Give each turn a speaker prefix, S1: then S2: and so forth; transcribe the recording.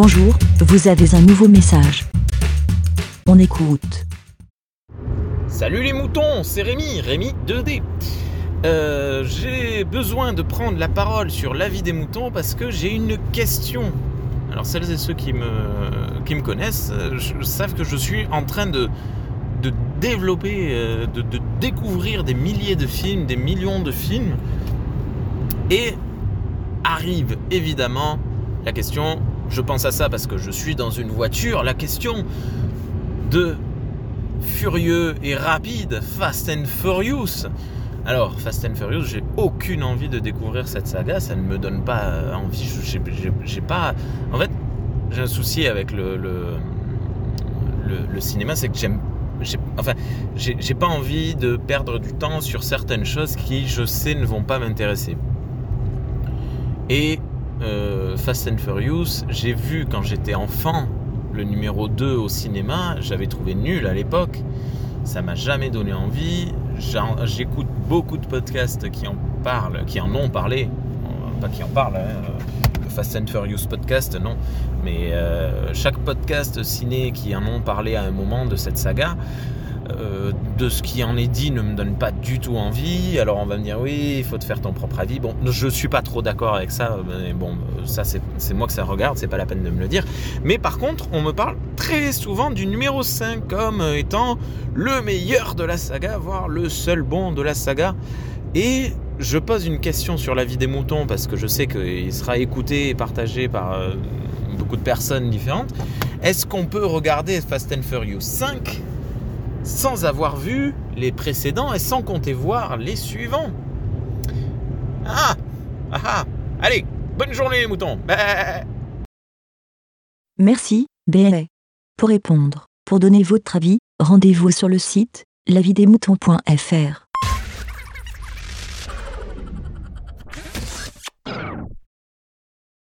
S1: Bonjour, vous avez un nouveau message. On écoute.
S2: Salut les moutons, c'est Rémi, Rémi 2D. Euh, j'ai besoin de prendre la parole sur la vie des moutons parce que j'ai une question. Alors celles et ceux qui me, connaissent euh, savent que je suis en train de, développer, euh, de découvrir des milliers de films, des millions de films. Et arrive évidemment la question, je pense à ça parce que je suis dans une voiture, la question de furieux et rapide Fast and Furious. Alors, Fast and Furious, j'ai aucune envie de découvrir cette saga, ça ne me donne pas euh, envie, j'ai pas... En fait, j'ai un souci avec le, le, cinéma, c'est que j'aime... j'ai- Enfin, j'ai pas envie de perdre du temps sur certaines choses qui, je sais, ne vont pas m'intéresser. Et euh, Fast and Furious, j'ai vu quand j'étais enfant le numéro 2 au cinéma, j'avais trouvé nul à l'époque. Ça m'a jamais donné envie. J'écoute beaucoup de podcasts qui en parlent, qui en ont parlé. Euh, Pas qui en parlent, hein, euh, le Fast and Furious podcast, non. Mais chaque podcast ciné qui en ont parlé à un moment de cette saga, euh, de ce qui en est dit ne me donne pas du tout envie. Alors on va me dire oui, il faut te faire ton propre avis. Bon, je suis pas trop d'accord avec ça. Mais bon, ça c'est c'est moi que ça regarde, c'est pas la peine de me le dire. Mais par contre, on me parle très souvent du numéro 5 comme étant le meilleur de la saga, voire le seul bon de la saga. Et je pose une question sur la vie des moutons parce que je sais qu'il sera écouté et partagé par euh, beaucoup de personnes différentes. Est-ce qu'on peut regarder Fast and Furious 5 sans avoir vu les précédents et sans compter voir les suivants Ah Ah ah Allez, bonne journée les moutons Bah.
S1: Merci, BLA. Pour répondre, pour donner votre avis, rendez-vous sur le site lavidemouton.fr.